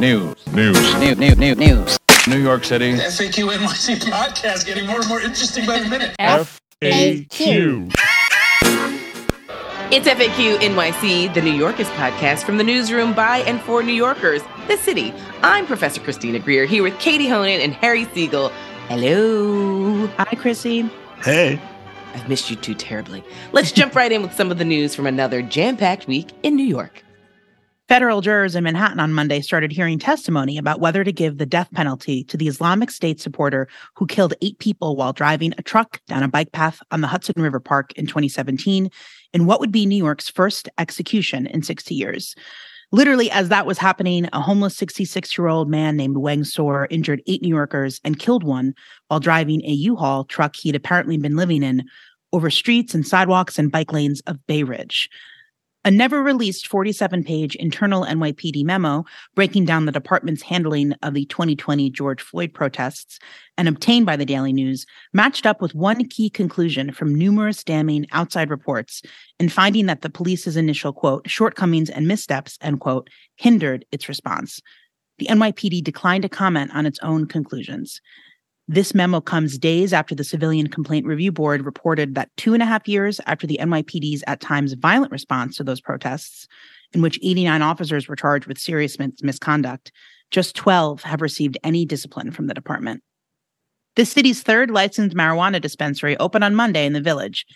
News. News. News. News. News. News. New York City. FAQ NYC podcast getting more and more interesting by the minute. FAQ. It's FAQ NYC, the New Yorkers podcast from the newsroom by and for New Yorkers, the city. I'm Professor Christina Greer here with Katie Honan and Harry Siegel. Hello. Hi, Chrissy. Hey. I've missed you too terribly. Let's jump right in with some of the news from another jam packed week in New York. Federal jurors in Manhattan on Monday started hearing testimony about whether to give the death penalty to the Islamic State supporter who killed eight people while driving a truck down a bike path on the Hudson River Park in 2017 in what would be New York's first execution in 60 years. Literally, as that was happening, a homeless 66 year old man named Weng Sor injured eight New Yorkers and killed one while driving a U Haul truck he'd apparently been living in over streets and sidewalks and bike lanes of Bay Ridge. A never released 47 page internal NYPD memo breaking down the department's handling of the 2020 George Floyd protests and obtained by the Daily News matched up with one key conclusion from numerous damning outside reports in finding that the police's initial quote, shortcomings and missteps, end quote, hindered its response. The NYPD declined to comment on its own conclusions. This memo comes days after the Civilian Complaint Review Board reported that two and a half years after the NYPD's at times violent response to those protests, in which 89 officers were charged with serious misconduct, just 12 have received any discipline from the department. The city's third licensed marijuana dispensary opened on Monday in the village,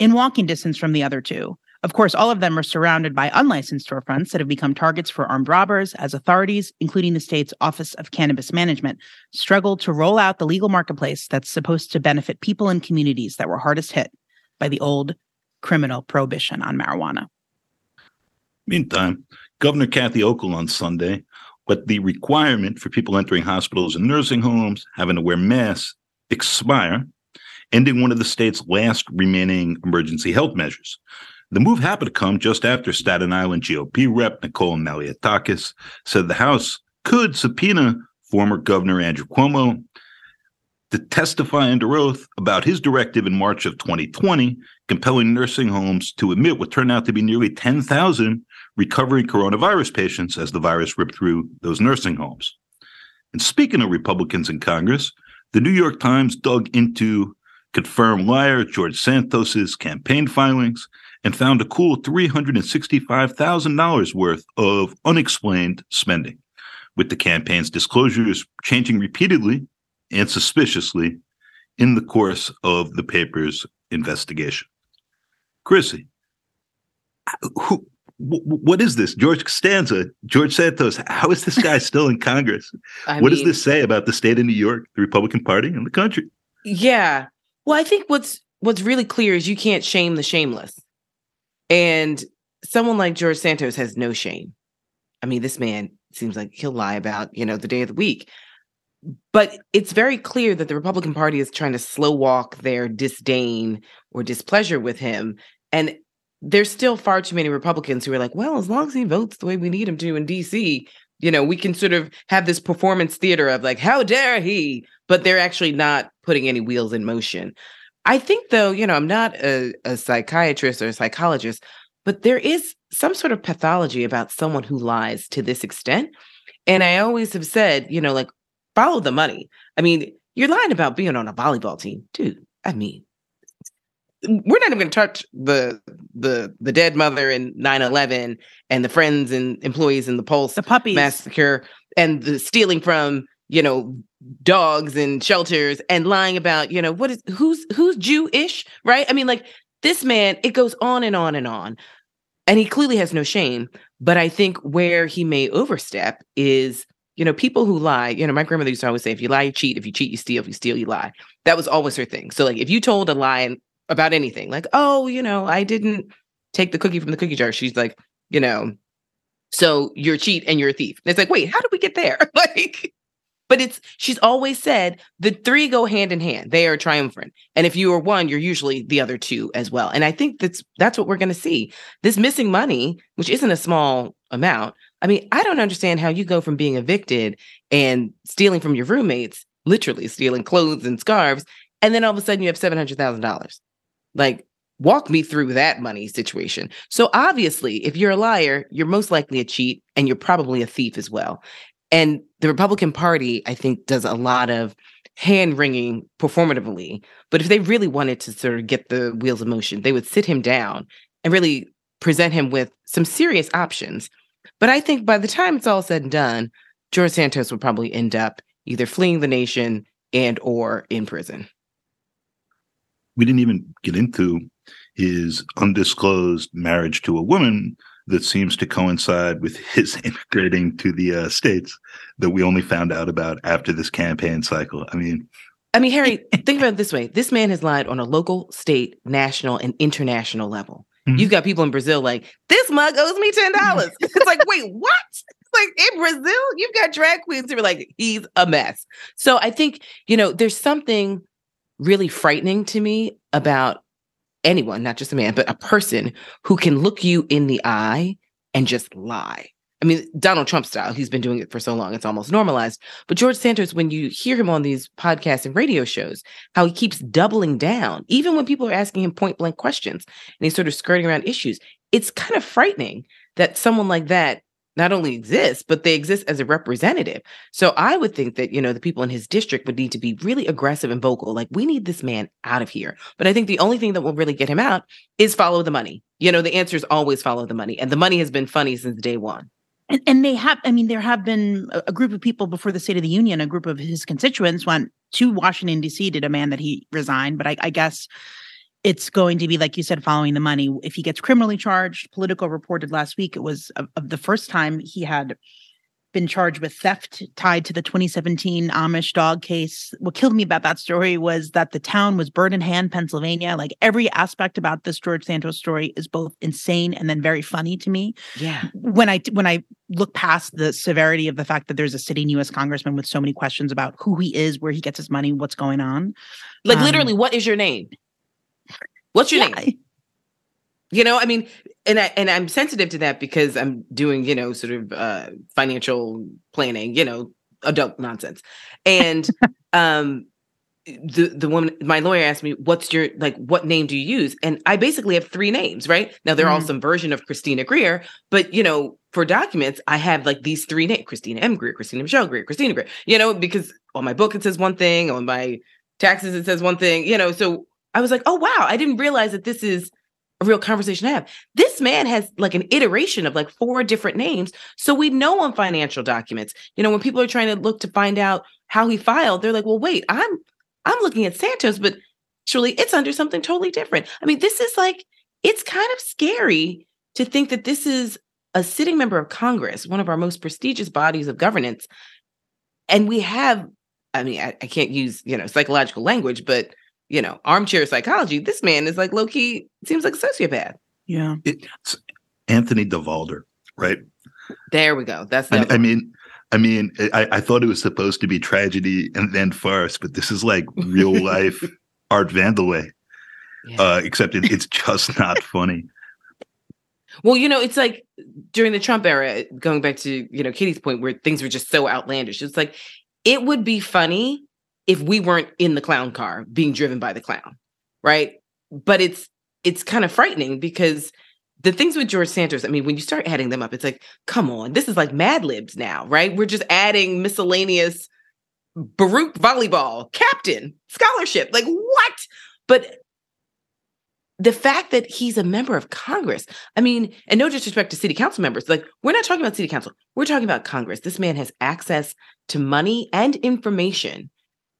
in walking distance from the other two. Of course, all of them are surrounded by unlicensed storefronts that have become targets for armed robbers as authorities, including the state's Office of Cannabis Management, struggle to roll out the legal marketplace that's supposed to benefit people in communities that were hardest hit by the old criminal prohibition on marijuana. Meantime, Governor Kathy Hochul on Sunday let the requirement for people entering hospitals and nursing homes having to wear masks expire, ending one of the state's last remaining emergency health measures. The move happened to come just after Staten Island GOP rep Nicole Malliotakis said the House could subpoena former Governor Andrew Cuomo to testify under oath about his directive in March of 2020, compelling nursing homes to admit what turned out to be nearly 10,000 recovering coronavirus patients as the virus ripped through those nursing homes. And speaking of Republicans in Congress, the New York Times dug into confirmed liar George Santos's campaign filings and found a cool $365,000 worth of unexplained spending, with the campaign's disclosures changing repeatedly and suspiciously in the course of the paper's investigation. Chrissy, who, what is this? George Costanza, George Santos, how is this guy still in Congress? What mean, does this say about the state of New York, the Republican Party, and the country? Yeah. Well, I think what's what's really clear is you can't shame the shameless. And someone like George Santos has no shame. I mean, this man seems like he'll lie about, you know, the day of the week. But it's very clear that the Republican Party is trying to slow walk their disdain or displeasure with him. And there's still far too many Republicans who are like, well, as long as he votes the way we need him to in DC, you know, we can sort of have this performance theater of like, how dare he? But they're actually not putting any wheels in motion. I think, though, you know, I'm not a, a psychiatrist or a psychologist, but there is some sort of pathology about someone who lies to this extent. And I always have said, you know, like, follow the money. I mean, you're lying about being on a volleyball team, dude. I mean, we're not even going to touch the the the dead mother in 9-11 and the friends and employees in the pulse The puppies. massacre and the stealing from you know dogs and shelters and lying about you know what is who's who's jewish right? I mean like this man it goes on and on and on. And he clearly has no shame. But i think where he may overstep is you know people who lie you know my grandmother used to always say if you lie you cheat. If you cheat you steal. If you steal you lie. That was always her thing. So like if you told a lie about anything like oh you know i didn't take the cookie from the cookie jar she's like you know so you're a cheat and you're a thief. And it's like wait how did we get there? Like but it's she's always said the three go hand in hand. They are triumphant. And if you are one you're usually the other two as well. And i think that's that's what we're going to see. This missing money which isn't a small amount i mean i don't understand how you go from being evicted and stealing from your roommates literally stealing clothes and scarves and then all of a sudden you have $700000 like walk me through that money situation. So obviously if you're a liar you're most likely a cheat and you're probably a thief as well And the Republican Party, I think, does a lot of hand wringing performatively. But if they really wanted to sort of get the wheels of motion, they would sit him down and really present him with some serious options. But I think by the time it's all said and done, George Santos would probably end up either fleeing the nation and or in prison. We didn't even get into his undisclosed marriage to a woman that seems to coincide with his immigrating to the uh, states that we only found out about after this campaign cycle. I mean, I mean, Harry, think about it this way: this man has lied on a local, state, national, and international level. Mm-hmm. You've got people in Brazil like this mug owes me ten dollars. it's like, wait, what? like in Brazil, you've got drag queens who are like, he's a mess. So I think you know, there's something really frightening to me about anyone, not just a man, but a person who can look you in the eye and just lie. I mean, Donald Trump style, he's been doing it for so long, it's almost normalized. But George Santos, when you hear him on these podcasts and radio shows, how he keeps doubling down, even when people are asking him point blank questions and he's sort of skirting around issues, it's kind of frightening that someone like that not only exists, but they exist as a representative. So I would think that, you know, the people in his district would need to be really aggressive and vocal. Like, we need this man out of here. But I think the only thing that will really get him out is follow the money. You know, the answer is always follow the money. And the money has been funny since day one. And, and they have, I mean, there have been a, a group of people before the State of the Union, a group of his constituents went to Washington, D.C. to demand that he resign. But I, I guess it's going to be like you said following the money. If he gets criminally charged politico reported last week it was of, of the first time he had been charged with theft tied to the 2017 amish dog case. What killed me about that story was that the town was bird in hand pennsylvania. Like every aspect about this george santos story is both insane and then very funny to me. Yeah. When i when i look past the severity of the fact that there's a sitting us congressman with so many questions about who he is where he gets his money what's going on. Like um, literally what is your name What's your yeah. name? You know, I mean, and I and I'm sensitive to that because I'm doing, you know, sort of uh financial planning, you know, adult nonsense. And um the the woman my lawyer asked me what's your like what name do you use and i basically have three names right now they're mm. all some version of christina greer but you know for documents i have like these three names christina m greer christina michelle greer christina greer you know because on my book it says one thing on my taxes it says one thing you know so I was like, oh wow, I didn't realize that this is a real conversation to have. This man has like an iteration of like four different names. So we know on financial documents, you know, when people are trying to look to find out how he filed, they're like, well, wait, I'm I'm looking at Santos, but truly it's under something totally different. I mean, this is like, it's kind of scary to think that this is a sitting member of Congress, one of our most prestigious bodies of governance. And we have, I mean, I, I can't use, you know, psychological language, but you know, armchair psychology, this man is like low key, seems like a sociopath. Yeah. It's Anthony DeVolder, right? There we go. That's I, I, mean, I mean, I, I thought it was supposed to be tragedy and then farce, but this is like real life Art Vandelay. Yeah. Uh, except it, it's just not funny. Well, you know, it's like during the Trump era, going back to, you know, Katie's point where things were just so outlandish. It's like it would be funny if we weren't in the clown car being driven by the clown, right? But it's it's kind of frightening because the things with George Santos, I mean, when you start adding them up, it's like, come on, this is like Mad Libs now, right? We're just adding miscellaneous Baruch volleyball, captain, scholarship. Like, what? But the fact that he's a member of Congress, I mean, and no disrespect to city council members, like, we're not talking about city council, we're talking about Congress. This man has access to money and information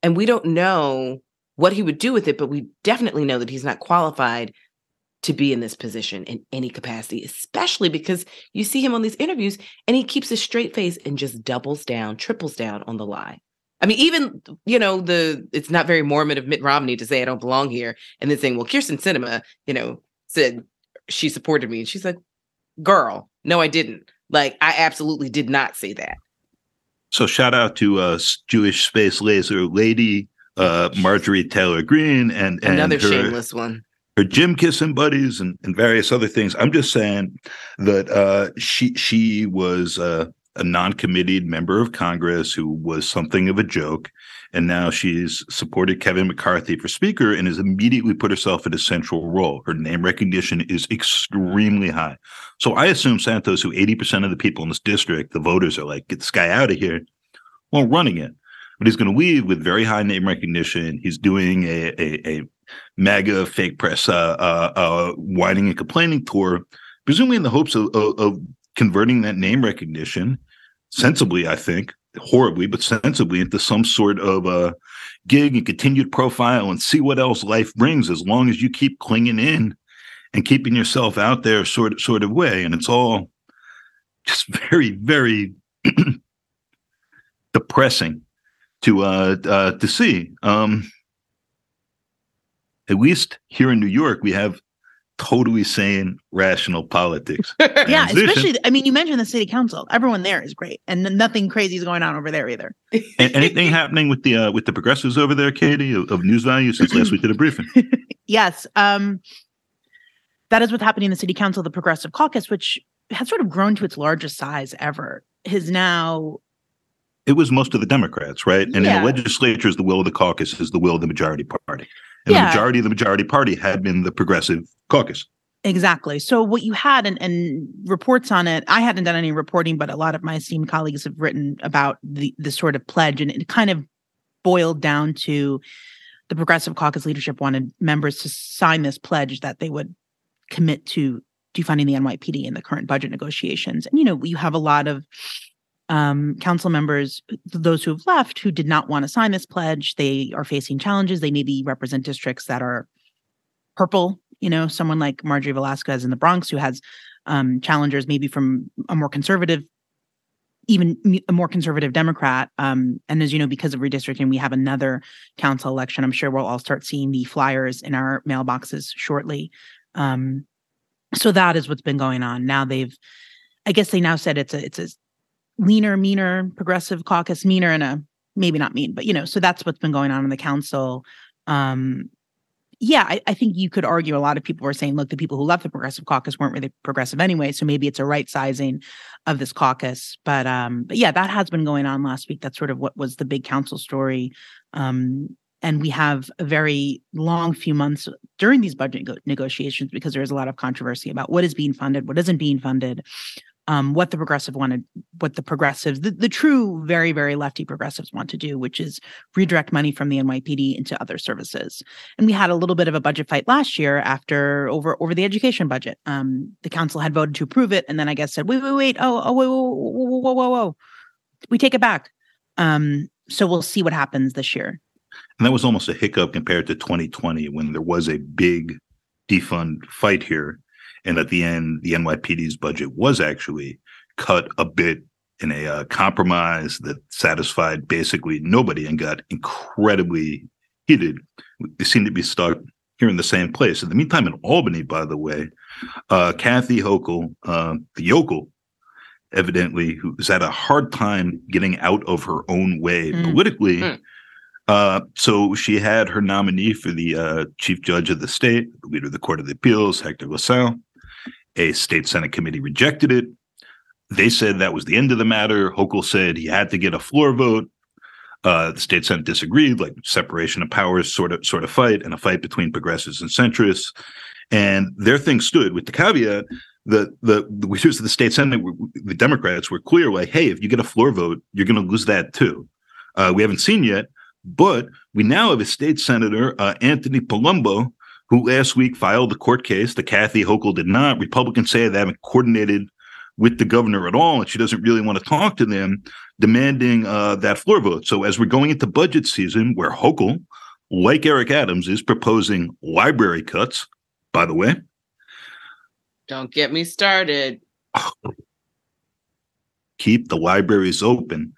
and we don't know what he would do with it, but we definitely know that he's not qualified to be in this position in any capacity, especially because you see him on these interviews and he keeps a straight face and just doubles down, triples down on the lie. I mean, even, you know, the it's not very Mormon of Mitt Romney to say I don't belong here and then saying, well, Kyrsten Sinema, you know, said she supported me. And she's like, girl, no, I didn't. Like, I absolutely did not say that. So shout out to uh, Jewish space laser lady uh, Marjorie Taylor Greene and, and another her, shameless one. Her gym kissing buddies and, and various other things. I'm just saying that uh, she she was uh, a non-committed member of Congress who was something of a joke, and now she's supported Kevin McCarthy for Speaker and has immediately put herself in a central role. Her name recognition is extremely high. So I assume Santos, who 80% of the people in this district, the voters are like, get this guy out of here, well, running it. But he's going to leave with very high name recognition. He's doing a, a, a MAGA fake press uh, uh, uh, whining and complaining tour, presumably in the hopes of, of, of converting that name recognition sensibly, I think, horribly, but sensibly into some sort of a gig and continued profile and see what else life brings as long as you keep clinging in and keeping yourself out there sort of sort of way. And it's all just very, very depressing to uh, uh to see. Um at least here in New York, we have totally sane, rational politics. yeah, especially I mean, you mentioned the city council. Everyone there is great, and nothing crazy is going on over there either. Anything happening with the uh, with the progressives over there, Katie, of, of news value since last week did a briefing? yes, um, that is what's happening in the city council. The Progressive Caucus, which has sort of grown to its largest size ever, is now It was most of the Democrats, right? And in the legislature, is the will of the caucus is the will of the majority party. And Yeah. the majority of the majority party had been the progressive caucus. Exactly. So what you had and, and reports on it, I hadn't done any reporting, but a lot of my esteemed colleagues have written about the the sort of pledge, and it kind of boiled down to the Progressive Caucus leadership wanted members to sign this pledge that they would commit to defunding the NYPD in the current budget negotiations. And you know, you have a lot of um, council members, those who have left, who did not want to sign this pledge. They are facing challenges. They maybe represent districts that are purple. You know, someone like Marjorie Velasquez in the Bronx, who has um, challengers maybe from a more conservative, even a more conservative Democrat. Um, and as you know, because of redistricting, we have another council election. I'm sure we'll all start seeing the flyers in our mailboxes shortly. Um, so that is what's been going on. Now they've, I guess they now said it's a it's a leaner, meaner, progressive caucus, meaner in a maybe not mean, but you know, so that's what's been going on in the council. Um, yeah, I, I think you could argue a lot of people were saying, look, the people who left the progressive caucus weren't really progressive anyway, so maybe it's a right sizing of this caucus. But um, but yeah, that has been going on last week. That's sort of what was the big council story. Um, and we have a very long few months during these budget go- negotiations because there is a lot of controversy about what is being funded, what isn't being funded, um, what the progressive wanted, what the progressives, the, the true very, very lefty progressives want to do, which is redirect money from the NYPD into other services. And we had a little bit of a budget fight last year after over over the education budget. Um, the council had voted to approve it, and then I guess said, wait, wait, wait, oh, oh, wait, whoa, whoa, whoa, whoa, whoa, we take it back. Um, so we'll see what happens this year. And that was almost a hiccup compared to 2020 when there was a big defund fight here. And at the end, the NYPD's budget was actually cut a bit in a uh, compromise that satisfied basically nobody and got incredibly heated. They seem to be stuck here in the same place. In the meantime, in Albany, by the way, uh, Kathy Hochul, uh, the yokel, evidently, who's had a hard time getting out of her own way Mm. politically. Mm. Uh, so she had her nominee for the uh, chief judge of the state, the leader of the Court of the Appeals, Hector LaSalle. A state senate committee rejected it. They said that was the end of the matter. Hochul said he had to get a floor vote. Uh, the state senate disagreed, like separation of powers sort of sort of fight, and a fight between progressives and centrists. And their thing stood with the caveat that the, the leaders of the state senate, the Democrats, were clear, like, hey, if you get a floor vote, you're going to lose that too. Uh, we haven't seen yet, but we now have a state senator, uh, Anthony Palumbo, who last week filed the court case that Kathy Hochul did not. Republicans say they haven't coordinated with the governor at all, and she doesn't really want to talk to them, demanding uh, that floor vote. So as we're going into budget season, where Hochul, like Eric Adams, is proposing library cuts, by the way, Don't get me started. keep the libraries open.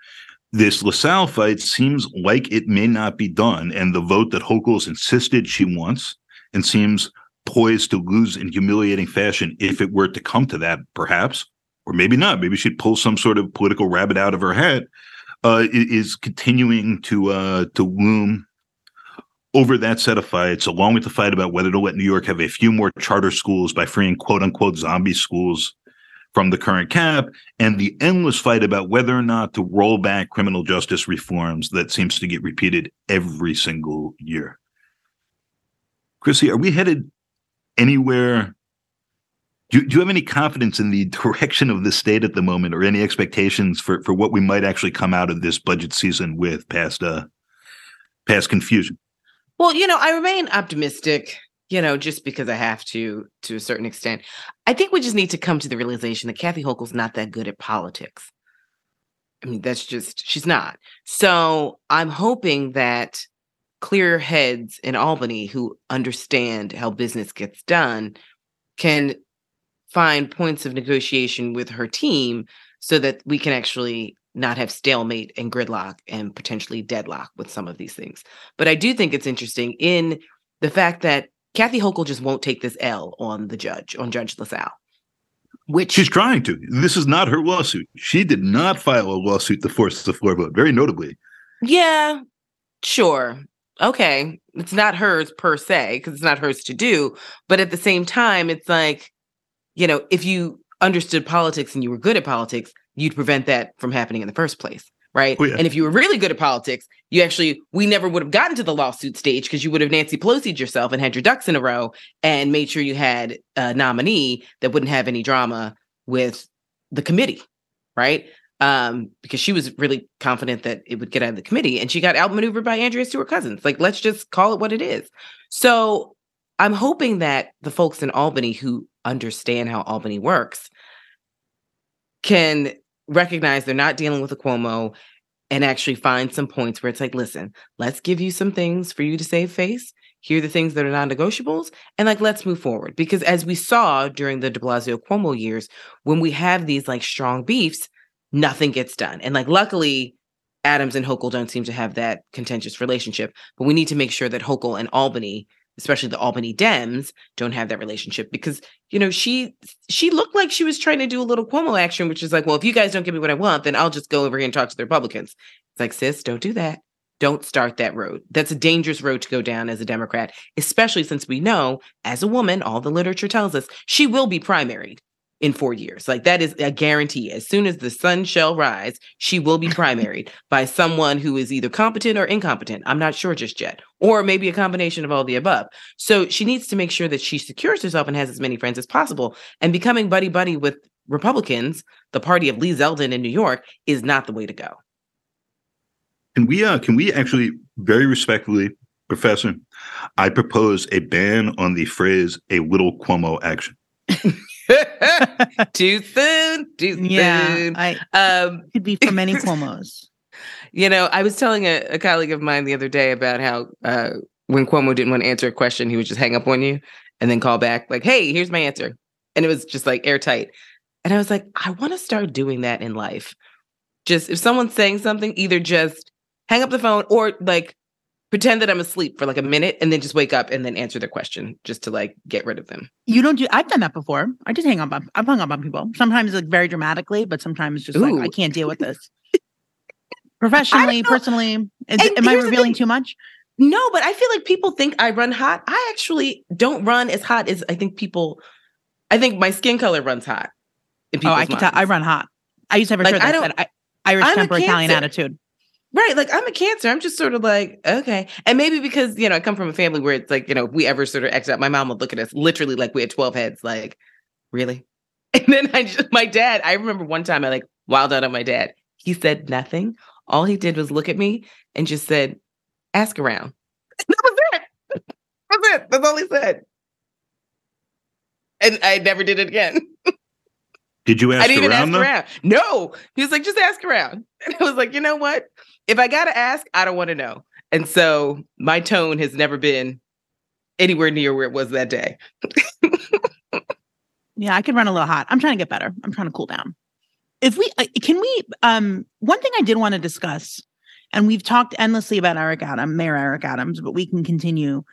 This LaSalle fight seems like it may not be done, and the vote that Hochul's insisted she wants and seems poised to lose in humiliating fashion if it were to come to that, perhaps, or maybe not. Maybe she'd pull some sort of political rabbit out of her hat. Uh, is continuing to uh, to loom over that set of fights, along with the fight about whether to let New York have a few more charter schools by freeing quote unquote zombie schools from the current cap and the endless fight about whether or not to roll back criminal justice reforms that seems to get repeated every single year. Chrissy, are we headed anywhere? Do, do you have any confidence in the direction of the state at the moment or any expectations for, for what we might actually come out of this budget season with past uh past confusion? Well, you know, I remain optimistic, you know, just because I have to to a certain extent. I think we just need to come to the realization that Kathy Hochul's not that good at politics. I mean, that's just she's not. So I'm hoping that clear heads in Albany who understand how business gets done can find points of negotiation with her team so that we can actually not have stalemate and gridlock and potentially deadlock with some of these things. But I do think it's interesting in the fact that Kathy Hochul just won't take this L on the judge, on Judge LaSalle. Which she's trying to. This is not her lawsuit. She did not file a lawsuit to force the floor vote, very notably. Yeah, sure. Okay. It's not hers per se, because it's not hers to do. But at the same time, it's like, you know, if you understood politics and you were good at politics, you'd prevent that from happening in the first place. Right. Oh, yeah. And if you were really good at politics, you actually, we never would have gotten to the lawsuit stage because you would have Nancy Pelosi'd yourself and had your ducks in a row and made sure you had a nominee that wouldn't have any drama with the committee. Right. Um, because she was really confident that it would get out of the committee and she got outmaneuvered by Andrea Stewart Cousins. Like, let's just call it what it is. So I'm hoping that the folks in Albany who understand how Albany works can recognize they're not dealing with a Cuomo and actually find some points where it's like, listen, let's give you some things for you to save face. Here are the things that are non-negotiables, and like let's move forward. Because as we saw during the De Blasio Cuomo years, when we have these like strong beefs, nothing gets done. And like luckily, Adams and Hochul don't seem to have that contentious relationship. But we need to make sure that Hochul and Albany especially the Albany Dems, don't have that relationship because you know she she looked like she was trying to do a little Cuomo action, which is like, well, if you guys don't give me what I want, then I'll just go over here and talk to the Republicans. It's like, sis, don't do that. Don't start that road. That's a dangerous road to go down as a Democrat, especially since we know, as a woman, all the literature tells us she will be primaried in four years. Like that is a guarantee. As soon as the sun shall rise, she will be primaried by someone who is either competent or incompetent. I'm not sure just yet, or maybe a combination of all the above. So she needs to make sure that she secures herself and has as many friends as possible. And becoming buddy buddy with Republicans, the party of Lee Zeldin in New York, is not the way to go. Can we uh can we actually very respectfully, Professor, I propose a ban on the phrase a little Cuomo action. too soon, too Yeah, soon. I Um, could be for many Cuomo's. you know, I was telling a, a colleague of mine the other day about how uh, when Cuomo didn't want to answer a question, he would just hang up on you and then call back, like, hey, here's my answer. And it was just like airtight. And I was like, I want to start doing that in life. Just if someone's saying something, either just hang up the phone or like pretend that I'm asleep for like a minute and then just wake up and then answer their question just to like get rid of them. You don't do. I've done that before. I just hang up. On, I've hung up on people. Sometimes like very dramatically, but sometimes just like I can't deal with this. Professionally, personally, is, am I revealing too much? No, but I feel like people think I run hot. I actually don't run as hot as I think people. I think my skin color runs hot. in Oh, I can tell. I run hot. I used to have a Like, shirt I that don't- said I, Irish I'm temper, Italian attitude. Right. Like I'm a cancer. I'm just sort of like, okay. And maybe because, you know, I come from a family where it's like, you know, if we ever sort of X out, my mom would look at us literally like we had 12 heads, like, really? And then I just, my dad, I remember one time I like wild out on my dad. He said nothing. All he did was look at me and just said, ask around. that was it. That's it. That's all he said. And I never did it again. Did you ask I didn't even around ask though? around. No, he was like, just ask around. And I was like, you know what? If I gotta ask, I don't want to know. And so my tone has never been anywhere near where it was that day. Yeah, I could run a little hot. I'm trying to get better. I'm trying to cool down. If we uh, can we um one thing I did want to discuss, and we've talked endlessly about Eric Adams, Mayor Eric Adams, but we can continue.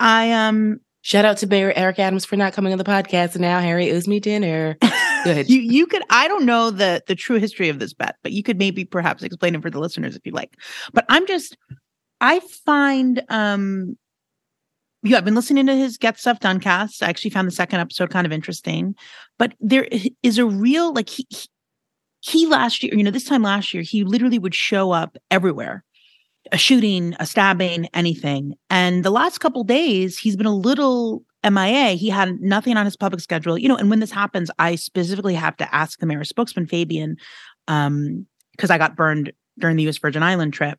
I um Shout out to Mayor Eric Adams for not coming on the podcast. And now Harry owes me dinner. Go ahead. you you could I don't know the the true history of this bet, but you could maybe perhaps explain it for the listeners if you like. But I'm just I find um yeah, I've been listening to his Get Stuff Done cast. I actually found the second episode kind of interesting, but there is a real like he, he he last year, you know, this time last year, he literally would show up everywhere a shooting, a stabbing, anything. And the last couple days, he's been a little MIA. He had nothing on his public schedule. You know, and when this happens, I specifically have to ask the mayor's spokesman, Fabien, um, because I got burned during the US Virgin Island trip.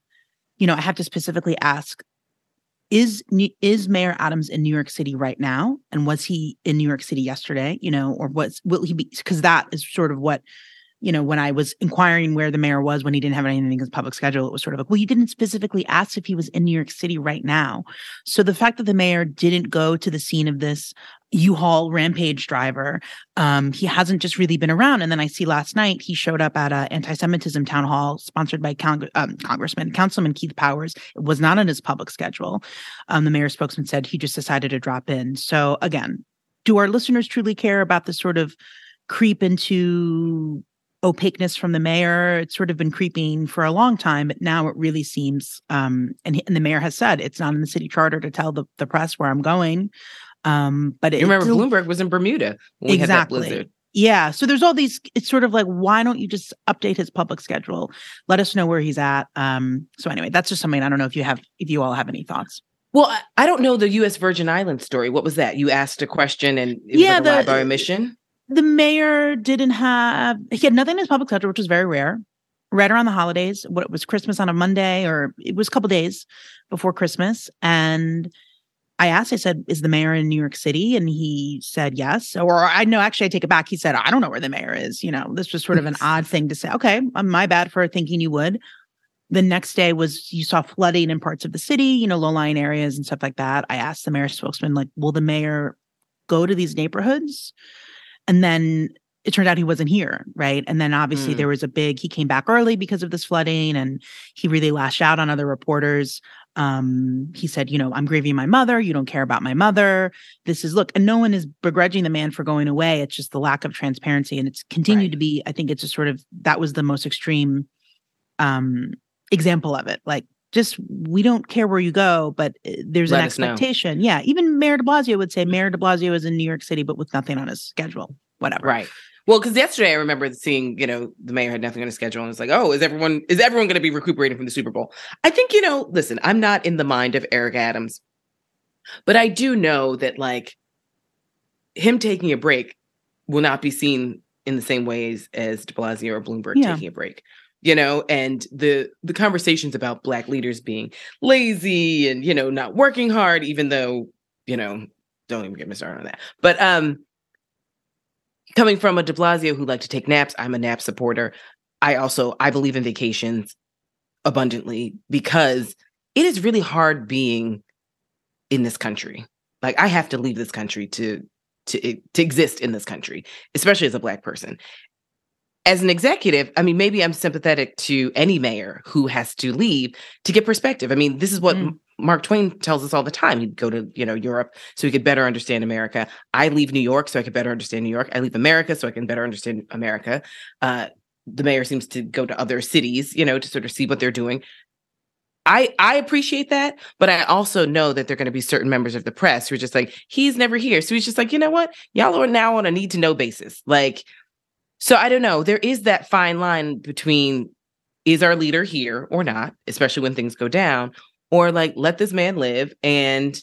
You know, I have to specifically ask, is is Mayor Adams in New York City right now? And was he in New York City yesterday? You know, or was will he be because that is sort of what you know, when I was inquiring where the mayor was when he didn't have anything in his public schedule, it was sort of like, well, you didn't specifically ask if he was in New York City right now. So the fact that the mayor didn't go to the scene of this U-Haul rampage driver, um, he hasn't just really been around. And then I see last night he showed up at an anti-Semitism town hall sponsored by Cong- um, Congressman Councilman Keith Powers. It was not on his public schedule. Um, the mayor's spokesman said he just decided to drop in. So again, do our listeners truly care about this sort of creep into opaqueness from the mayor. It's sort of been creeping for a long time, but now it really seems. Um, and, and the mayor has said it's not in the city charter to tell the, the press where I'm going. Um, but you remember Bloomberg was in Bermuda exactly. Yeah. So there's all these, it's sort of like, why don't you just update his public schedule? Let us know where he's at. Um, so anyway, that's just something I don't know if you have, if you all have any thoughts. Well, I don't know the U.S. Virgin Islands story. What was that? You asked a question and it yeah, was like the, by omission the mayor didn't have he had nothing in his public schedule, which was very rare. Right around the holidays, what it was Christmas on a Monday, or it was a couple days before Christmas, and I asked, I said, "Is the mayor in New York City?" And he said yes. Or I know, actually, I take it back. He said, "I don't know where the mayor is." You know, this was sort of an odd thing to say. Okay, um, my bad for thinking you would. The next day was you saw flooding in parts of the city, you know, low-lying areas and stuff like that. I asked the mayor's spokesman, like, "Will the mayor go to these neighborhoods?" And then it turned out he wasn't here, right? And then obviously mm. there was a big, he came back early because of this flooding and he really lashed out on other reporters. Um, he said, you know, I'm grieving my mother. You don't care about my mother. This is look, and no one is begrudging the man for going away. It's just the lack of transparency. And it's continued right. to be, I think it's just sort of that was the most extreme um example of it. Like just we don't care where you go, but uh, there's Let an expectation. Know. Yeah, even Mayor De Blasio would say Mayor De Blasio is in New York City, but with nothing on his schedule. Whatever. Right. Well, because yesterday I remember seeing, you know, the mayor had nothing on his schedule, and it's like, oh, is everyone is everyone going to be recuperating from the Super Bowl? I think, you know, listen, I'm not in the mind of Eric Adams, but I do know that like him taking a break will not be seen in the same ways as De Blasio or Bloomberg yeah. taking a break you know and the the conversations about black leaders being lazy and you know not working hard even though you know don't even get me started on that. But um coming from a de blasio who like to take naps i'm a nap supporter. I also i believe in vacations abundantly because it is really hard being in this country. Like i have to leave this country to to to exist in this country especially as a black person as an executive, I mean, maybe I'm sympathetic to any mayor who has to leave to get perspective. I mean, this is what mm. Mark Twain tells us all the time. He'd go to, you know, Europe so he could better understand America. I leave New York so I could better understand New York. I leave America so I can better understand America. Uh, the mayor seems to go to other cities, you know, to sort of see what they're doing. I I appreciate that, but I also know that there are going to be certain members of the press who are just like, he's never here. So he's just like, you know what? Y'all are now on a need to know basis. Like, so I don't know. There is that fine line between is our leader here or not, especially when things go down, or like let this man live. And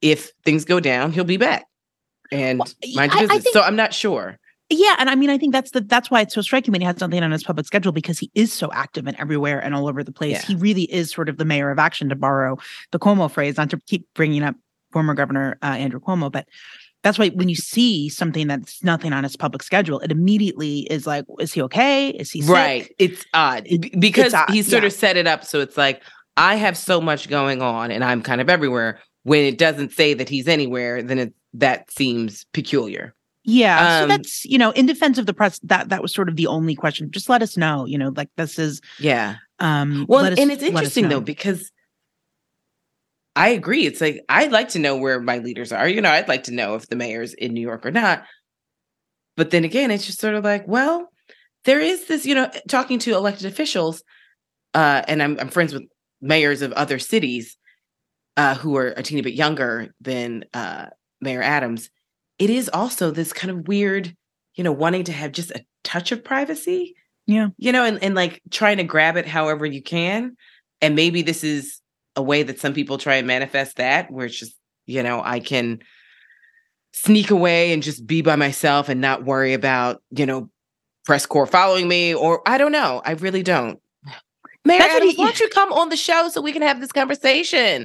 if things go down, he'll be back and well, mind your business. Think, so I'm not sure. Yeah, and I mean, I think that's the that's why it's so striking when he has something on his public schedule because he is so active and everywhere and all over the place. Yeah. He really is sort of the mayor of action, to borrow the Cuomo phrase. Not to keep bringing up former Governor uh, Andrew Cuomo, but that's why when you see something that's nothing on his public schedule, it immediately is like, is he okay? Is he sick? right? It's odd because it's odd. he sort yeah. of set it up so it's like I have so much going on and I'm kind of everywhere. When it doesn't say that he's anywhere, then it that seems peculiar. Yeah, um, so that's you know, in defense of the press, that that was sort of the only question. Just let us know, you know, like this is yeah. Um, well, us, and it's interesting though because I agree. It's like I'd like to know where my leaders are. You know, I'd like to know if the mayor's in New York or not. But then again, it's just sort of like, well, there is this, you know, talking to elected officials, uh, and I'm, I'm friends with mayors of other cities. uh, who are a teeny bit younger than uh, Mayor Adams, it is also this kind of weird, you know, wanting to have just a touch of privacy. Yeah. You know, and, and like trying to grab it however you can. And maybe this is a way that some people try and manifest that, where it's just, you know, I can sneak away and just be by myself and not worry about, you know, press corps following me, or I don't know. I really don't. Mayor That's Adams, he- why don't you come on the show so we can have this conversation?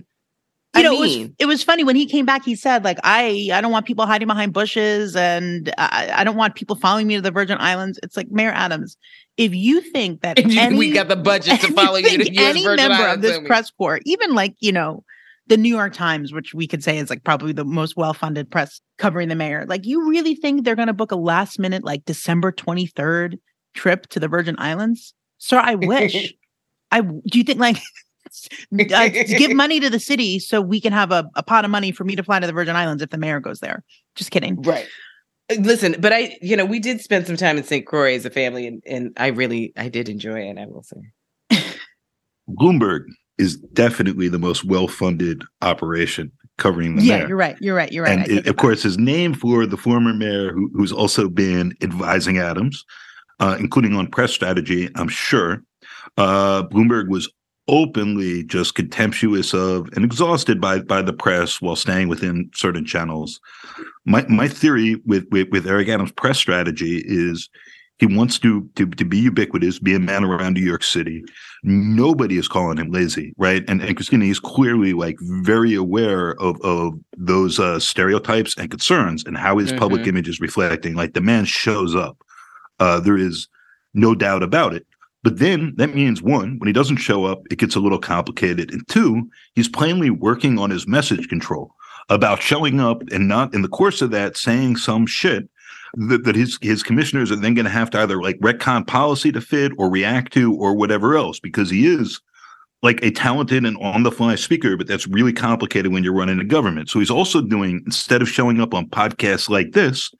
you I know, it was, it was funny when he came back. He said, "Like I, I don't want people hiding behind bushes, and I, I don't want people following me to the Virgin Islands." It's like Mayor Adams, if you think that you- any, we got the budget to follow you to any Virgin member of Islands, this press corps, even like you know, the New York Times, which we could say is like probably the most well-funded press covering the mayor, like you really think they're going to book a last-minute like December twenty third trip to the Virgin Islands? Sir, I wish. I do you think like uh, give money to the city so we can have a, a pot of money for me to fly to the Virgin Islands if the mayor goes there. Just kidding. Right. Listen, but I, you know, we did spend some time in St. Croix as a family, and, and I really, I did enjoy it. I will say. Bloomberg is definitely the most well-funded operation covering the Yeah, mayor. you're right. You're right. You're right. And it, it of course, his name for the former mayor, who, who's also been advising Adams, uh, including on press strategy, I'm sure. Uh, Bloomberg was openly just contemptuous of and exhausted by by the press while staying within certain channels. My my theory with with, with Eric Adams' press strategy is he wants to, to to be ubiquitous, be a man around New York City. Nobody is calling him lazy, right? And and Christina, he's clearly like very aware of of those uh, stereotypes and concerns and how his public Mhm. image is reflecting. Like the man shows up. Uh, there is no doubt about it. But then that means one, when he doesn't show up, it gets a little complicated. And two, he's plainly working on his message control about showing up and not in the course of that saying some shit that, that his his commissioners are then going to have to either like retcon policy to fit or react to or whatever else because he is like a talented and on the fly speaker, but that's really complicated when you're running a government. So he's also doing instead of showing up on podcasts like this,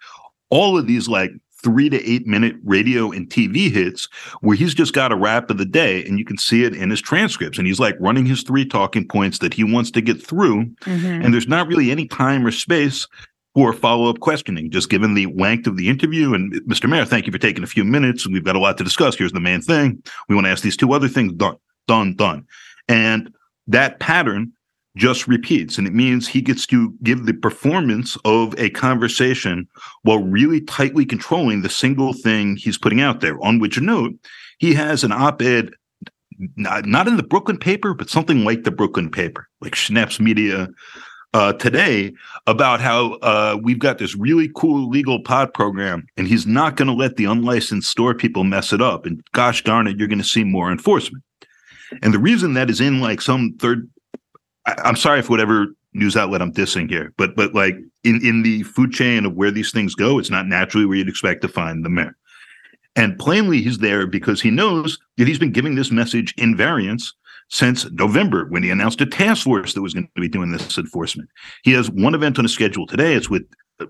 all of these like three to eight minute radio and TV hits where he's just got a rap of the day and you can see it in his transcripts. And he's like running his three talking points that he wants to get through. Mhm. And there's not really any time or space for follow up questioning, just given the length of the interview. And Mr. Mayor, thank you for taking a few minutes. We've got a lot to discuss. Here's the main thing. We want to ask these two other things. Done, done, done. And that pattern just repeats. And it means he gets to give the performance of a conversation while really tightly controlling the single thing he's putting out there. On which note, he has an op ed, not, in the Brooklyn paper, but something like the Brooklyn paper, like Schneps Media uh, today, about how uh, we've got this really cool legal pod program, and he's not going to let the unlicensed store people mess it up. And gosh darn it, you're going to see more enforcement. And the reason that is in like some third, I, I'm sorry for whatever news outlet I'm dissing here, but but like in in the food chain of where these things go, it's not naturally where you'd expect to find the mayor. And plainly, he's there because he knows that he's been giving this message in variance since November when he announced a task force that was going to be doing this enforcement. He has one event on his schedule today. It's with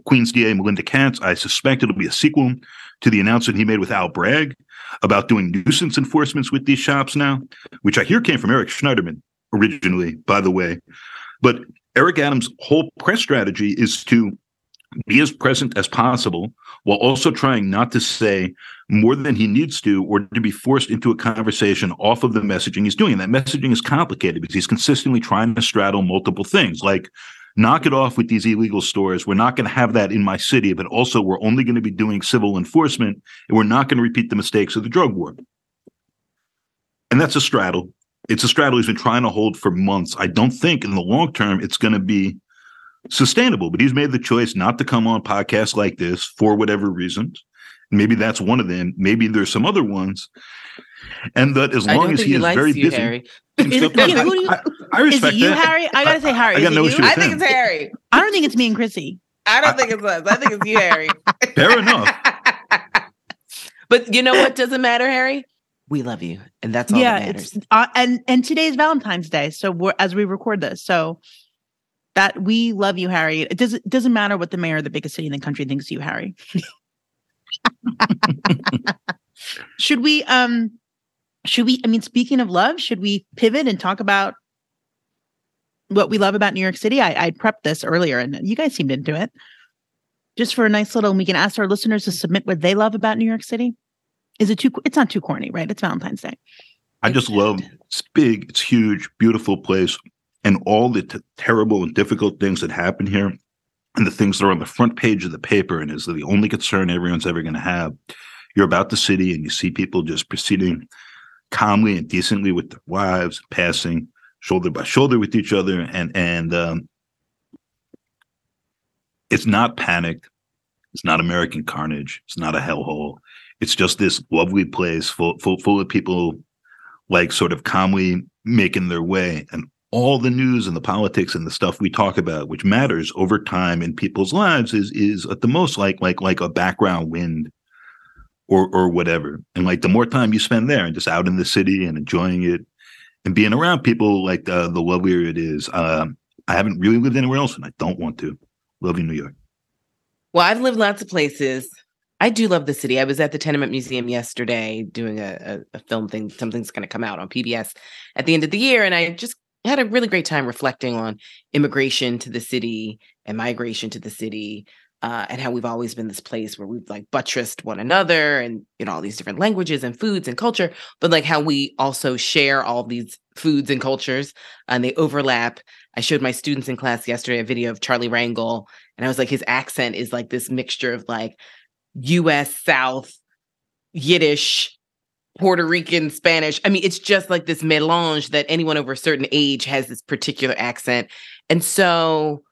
Queens DA Melinda Katz. I suspect it'll be a sequel to the announcement he made with Al Bragg about doing nuisance enforcements with these shops now, which I hear came from Eric Schneiderman originally, by the way. But Eric Adams' whole press strategy is to be as present as possible while also trying not to say more than he needs to or to be forced into a conversation off of the messaging he's doing. And that messaging is complicated because he's consistently trying to straddle multiple things like knock it off with these illegal stores. We're not going to have that in my city, but also we're only going to be doing civil enforcement and we're not going to repeat the mistakes of the drug war. And that's a straddle. It's a straddle he's been trying to hold for months. I don't think in the long term it's going to be sustainable, but he's made the choice not to come on podcasts like this for whatever reasons. Maybe that's one of them. Maybe there's some other ones. And that as long as he he is very you, busy, Harry. Is- stuff- yeah, I, who do you- I- I Is it you, that. Harry? I gotta say, Harry. I is got no issue with I think him. it's Harry. I don't think it's me and Chrissy. I don't think it's us. I think it's you, Harry. Fair enough. but you know what doesn't matter, Harry? We love you, and that's all yeah, that matters. it's uh, and and today's Valentine's Day, so we're as we record this, so that we love you, Harry. It doesn't doesn't matter what the mayor of the biggest city in the country thinks of you, Harry. should we um, should we? I mean, speaking of love, should we pivot and talk about what we love about New York City. I, I prepped this earlier and you guys seemed into it. Just for a nice little, we can ask our listeners to submit what they love about New York City. Is it too, it's not too corny, right? It's Valentine's Day. I just love it's big, it's huge, beautiful place, and all the t- terrible and difficult things that happen here, and the things that are on the front page of the paper, and is the only concern everyone's ever going to have. You're about the city, and you see people just proceeding calmly and decently with their wives, passing shoulder by shoulder with each other, and and um, it's not panicked. It's not American carnage. It's not a hellhole. It's just this lovely place full full full of people like sort of calmly making their way. And all the news and the politics and the stuff we talk about which matters over time in people's lives is is at the most like like like a background wind or or whatever. And like the more time you spend there and just out in the city and enjoying it and being around people like uh, the lovelier it is um, i haven't really lived anywhere else and i don't want to. Love you new york. Well, I've lived lots of places. I do love the city. I was at the Tenement Museum yesterday doing a, a, a film thing. Something's going to come out on PBS at the end of the year. And I just had a really great time reflecting on immigration to the city and migration to the city. Uh, and how we've always been this place where we've like buttressed one another and you know all these different languages and foods and culture but like how we also share all these foods and cultures and they overlap i showed my students in class yesterday a video of charlie rangel and i was like his accent is like this mixture of like us south yiddish puerto rican spanish i mean it's just like this melange that anyone over a certain age has this particular accent and so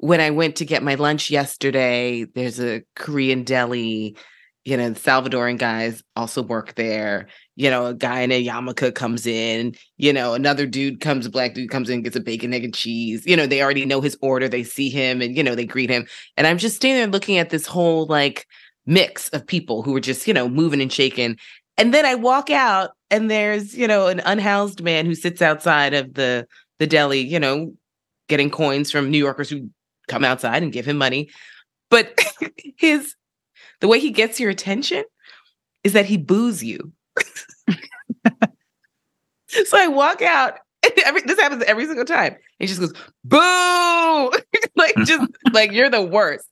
when I went to get my lunch yesterday, there's a Korean deli, you know, Salvadoran guys also work there. You know, a guy in a yarmulke comes in, you know, another dude comes, a black dude comes in, gets a bacon, egg, and cheese. You know, they already know his order. They see him and, you know, they greet him. And I'm just standing there looking at this whole like mix of people who are just, you know, moving and shaking. And then I walk out and there's, you know, an unhoused man who sits outside of the the deli, you know, getting coins from New Yorkers who come outside and give him money. But his the way he gets your attention is that he boos you. so I walk out. Every, this happens every single time. He just goes, boo! like just like you're the worst.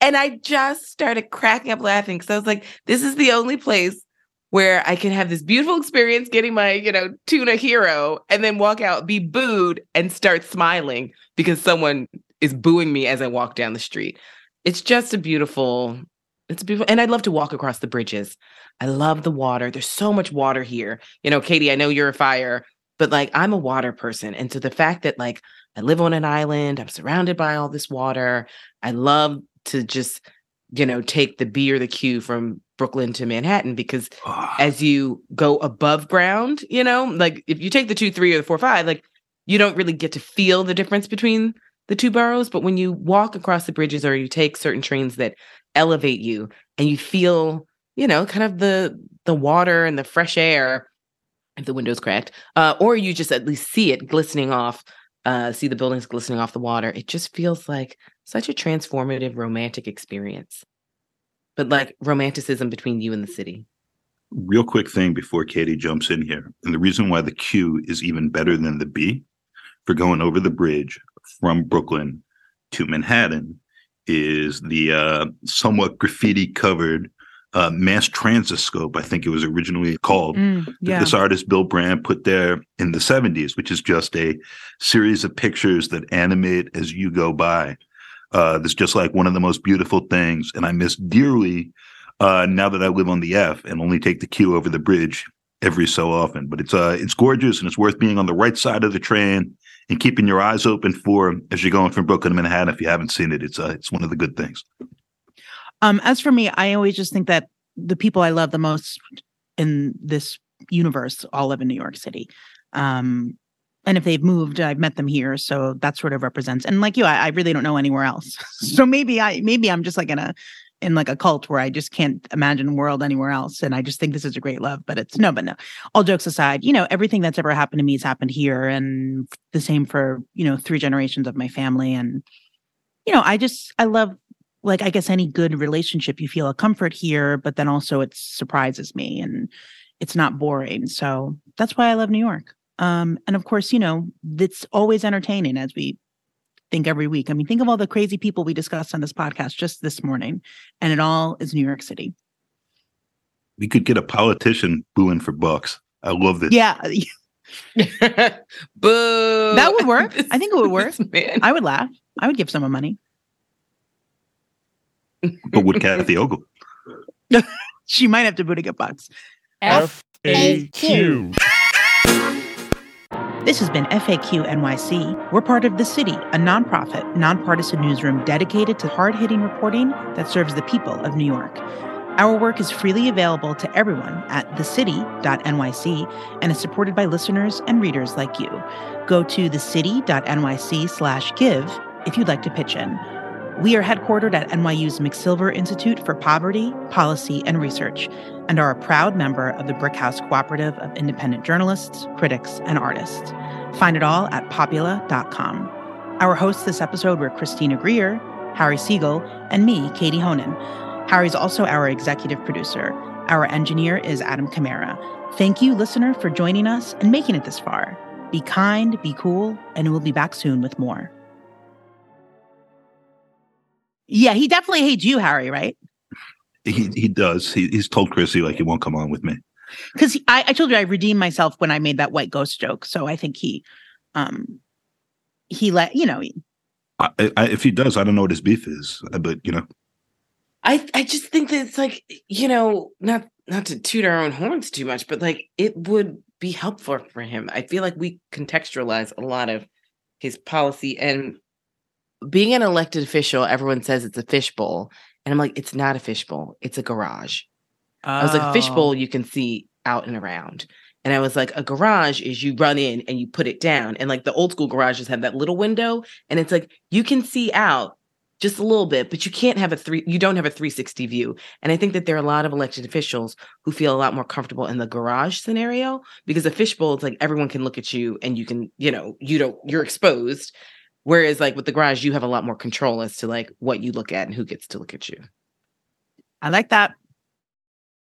And I just started cracking up laughing because I was like, this is the only place where I can have this beautiful experience getting my, you know, tuna hero and then walk out, be booed, and start smiling because someone is booing me as I walk down the street. It's just a beautiful, it's beautiful. And I'd love to walk across the bridges. I love the water. There's so much water here. You know, Katie, I know you're a fire, but like I'm a water person. And so the fact that like I live on an island, I'm surrounded by all this water. I love to just, you know, take the B or the Q from Brooklyn to Manhattan because as you go above ground, you know, like if you take the two, three, or the four, five, like you don't really get to feel the difference between the two boroughs. But when you walk across the bridges or you take certain trains that elevate you and you feel, you know, kind of the the water and the fresh air, if the window's cracked, uh, or you just at least see it glistening off, uh, see the buildings glistening off the water, it just feels like such a transformative romantic experience. But like romanticism between you and the city. real quick thing before Katie jumps in here. And the reason why the Q is even better than the B for going over the bridge from Brooklyn to Manhattan is the uh, somewhat graffiti covered uh, Masstransiscope, I think it was originally called. Mm, that yeah. This artist, Bill Brand, put there in the 70s, which is just a series of pictures that animate as you go by. Uh, that's just like one of the most beautiful things. And I miss dearly uh, now that I live on the F and only take the Q over the bridge every so often. But it's uh, it's gorgeous and it's worth being on the right side of the train and keeping your eyes open for as you're going from Brooklyn to Manhattan. If you haven't seen it, it's uh, it's one of the good things. Um, as for me, I always just think that the people I love the most in this universe all live in New York City. Um, and if they've moved, I've met them here, so that sort of represents. And like you, I, I really don't know anywhere else. so maybe I, maybe I'm just like in a, in like a cult where I just can't imagine a world anywhere else. And I just think this is a great love. But it's no, but no. All jokes aside, you know, everything that's ever happened to me has happened here, and the same for you know three generations of my family. And you know, I just I love like I guess any good relationship, you feel a comfort here, but then also it surprises me and it's not boring. So that's why I love New York. Um, and of course, you know, it's always entertaining as we think every week. I mean, think of all the crazy people we discussed on this podcast just this morning, and it all is New York City. We could get a politician booing for bucks. I love this. Yeah, Boo. That would work. I think it would work. I would laugh. I would give someone money. But with Kathy Hochul. She might have to boot to get bucks. FAQ. This has been FAQ NYC. We're part of The City, a nonprofit, nonpartisan newsroom dedicated to hard hitting reporting that serves the people of New York. Our work is freely available to everyone at thecity.nyc and is supported by listeners and readers like you. Go to thecity.nyc slash give if you'd like to pitch in. We are headquartered at NYU's McSilver Institute for Poverty, Policy, and Research and are a proud member of the Brickhouse Cooperative of Independent Journalists, Critics, and Artists. Find it all at popula.com. Our hosts this episode were Christina Greer, Harry Siegel, and me, Katie Honan. Harry's also our executive producer. Our engineer is Adam Kamara. Thank you, listener, for joining us and making it this far. Be kind, be cool, and we'll be back soon with more. Yeah, he definitely hates you, Harry, right? He he does. He, he's told Chrissy like he won't come on with me. Because I, I told you I redeemed myself when I made that white ghost joke. So I think he, um, he let you know. I, I, if he does, I don't know what his beef is. uh, But you know, I I just think that it's like you know not not to toot our own horns too much, but like it would be helpful for him. I feel like we contextualize a lot of his policy and being an elected official. Everyone says it's a fishbowl, and I'm like, it's not a fishbowl. It's a garage. I was Oh. like, fishbowl oh. you can see out and around. And I was like, a garage is you run in and you put it down. And like the old school garages have that little window. And it's like you can see out just a little bit, but you can't have a three, you don't have a 360 view. And I think that there are a lot of elected officials who feel a lot more comfortable in the garage scenario because a fishbowl, it's like everyone can look at you and you can, you know, you don't, you're exposed. Whereas like with the garage, you have a lot more control as to like what you look at and who gets to look at you. I like that.